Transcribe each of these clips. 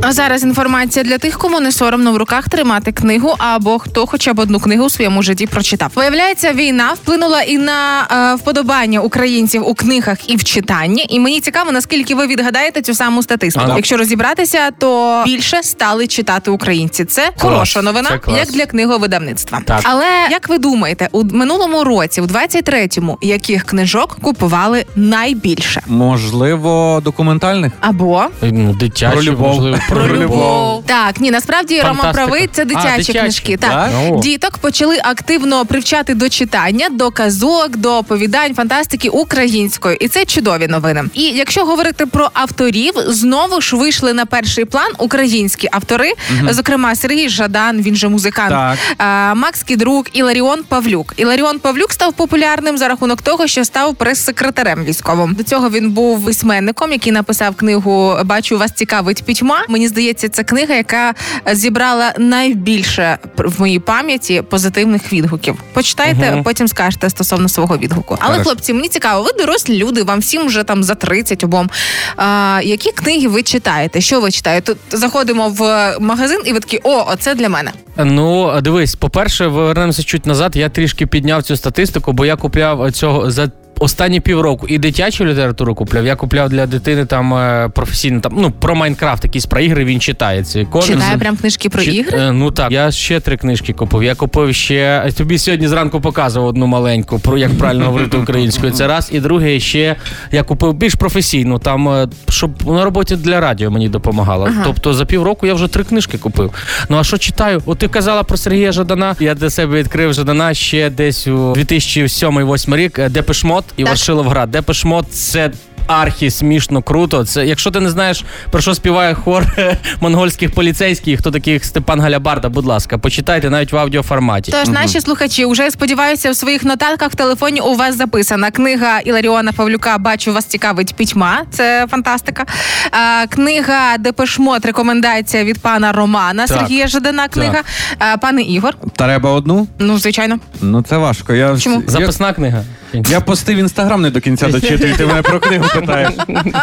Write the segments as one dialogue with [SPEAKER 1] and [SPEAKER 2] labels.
[SPEAKER 1] А зараз інформація для тих, кому не соромно в руках тримати книгу, або хто хоча б одну книгу у своєму житті прочитав. Виявляється, війна вплинула і на е, вподобання українців у книгах і в читанні. І мені цікаво, наскільки ви відгадаєте цю саму статистику.
[SPEAKER 2] Ага.
[SPEAKER 1] Якщо розібратися, то більше стали читати українці. Це хороша новина,
[SPEAKER 2] Це клас.
[SPEAKER 1] як для книговидавництва.
[SPEAKER 2] Так.
[SPEAKER 1] Але як ви думаєте, у минулому році, у 23-му, яких книжок купували найбільше?
[SPEAKER 3] Можливо, документальних?
[SPEAKER 1] Або
[SPEAKER 2] Ну, дитячі,
[SPEAKER 3] Про любов.
[SPEAKER 2] можливо.
[SPEAKER 3] Про любов.
[SPEAKER 1] Так, ні, насправді Рома
[SPEAKER 2] Фантастика.
[SPEAKER 1] правий, це
[SPEAKER 2] А,
[SPEAKER 1] дитячі, книжки. Так.
[SPEAKER 2] О.
[SPEAKER 1] Діток почали активно привчати до читання, до казок, до оповідань, фантастики українською. І це чудові новини. І якщо говорити про авторів, знову ж вийшли на перший план українські автори, зокрема Сергій Жадан, він же музикант,
[SPEAKER 3] Так.
[SPEAKER 1] а, Макс Кідрук, Іларіон Павлюк. Іларіон Павлюк став популярним за рахунок того, що став прес-секретарем військовим. До цього він був письменником, який написав книгу Бачу, вас цікавить пітьма. Мені здається, це книга, яка зібрала найбільше в моїй пам'яті позитивних відгуків. Почитайте,
[SPEAKER 2] Мгм.
[SPEAKER 1] потім скажете стосовно свого відгуку. Але
[SPEAKER 3] Хорошо.
[SPEAKER 1] хлопці, мені цікаво, ви дорослі люди, вам всім вже там за 30 обом. А, які книги ви читаєте? Що ви читаєте? Тут заходимо в магазин, і ви такі, о, оце для мене.
[SPEAKER 2] Ну, дивись, по-перше, вернемося чуть назад. Я трішки підняв цю статистику, бо я купляв цього за. Останні півроку і дитячу літературу купляв. Я купляв для дитини там е, професійно там ну про Майнкрафт, якісь про ігри він читає. Ці кожен
[SPEAKER 1] Читає прям книжки про
[SPEAKER 2] Чи-
[SPEAKER 1] ігри.
[SPEAKER 2] е, Ну так, я ще три книжки купив. Я купив ще тобі сьогодні зранку показував одну маленьку про як правильно говорити українською. Це раз. І друге, ще я купив більш професійну, там е, щоб на роботі для радіо мені допомагало. Тобто за півроку я вже три книжки купив. Ну а що читаю? От ти казала про Сергія Жадана. Я для себе відкрив Жадана ще десь у 2007-2008 рік. е, Депешмот і
[SPEAKER 1] Так.
[SPEAKER 2] Варшиловград. Депешмот це. Архі смішно круто. Це якщо ти не знаєш про що співає хор монгольських поліцейських, хто таких Степан Галябарда, будь ласка, почитайте навіть в аудіоформаті.
[SPEAKER 1] Тож наші слухачі вже сподіваюся в своїх нотатках в телефоні у вас записана книга Іларіона Павлюка. Бачу, вас цікавить пітьма. Це фантастика. А, книга Депешмот. Рекомендація від пана Романа
[SPEAKER 2] Так.
[SPEAKER 1] Сергія Жадана. Книга. А, пане Ігор.
[SPEAKER 3] Треба одну?
[SPEAKER 1] Ну звичайно.
[SPEAKER 3] Ну це важко. Я,
[SPEAKER 1] Чому?
[SPEAKER 2] Записна книга.
[SPEAKER 3] Я постив інстаграм не до кінця дочитую, ти мене про книгу питаєш.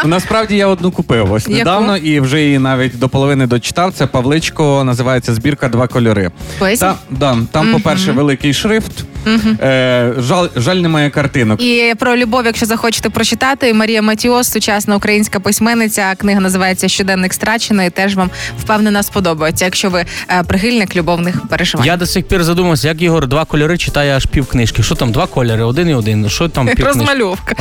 [SPEAKER 3] Насправді я одну купив ось недавно і вже її навіть до половини дочитав. Це Павличко, називається збірка Два кольори. Та, да, там по-перше, великий шрифт. Е, жаль, жаль, немає картинок.
[SPEAKER 1] І про любов, якщо захочете прочитати, Марія Матіос, сучасна українська письменниця. Книга називається Щоденник страченої. Теж вам впевнена сподобається, якщо ви е, прихильник любовних переживань.
[SPEAKER 2] Я до сих пір задумався, як Ігор два кольори читає аж пів книжки. Що там, два кольори, один і один. Що там пів?
[SPEAKER 1] Розмальовка.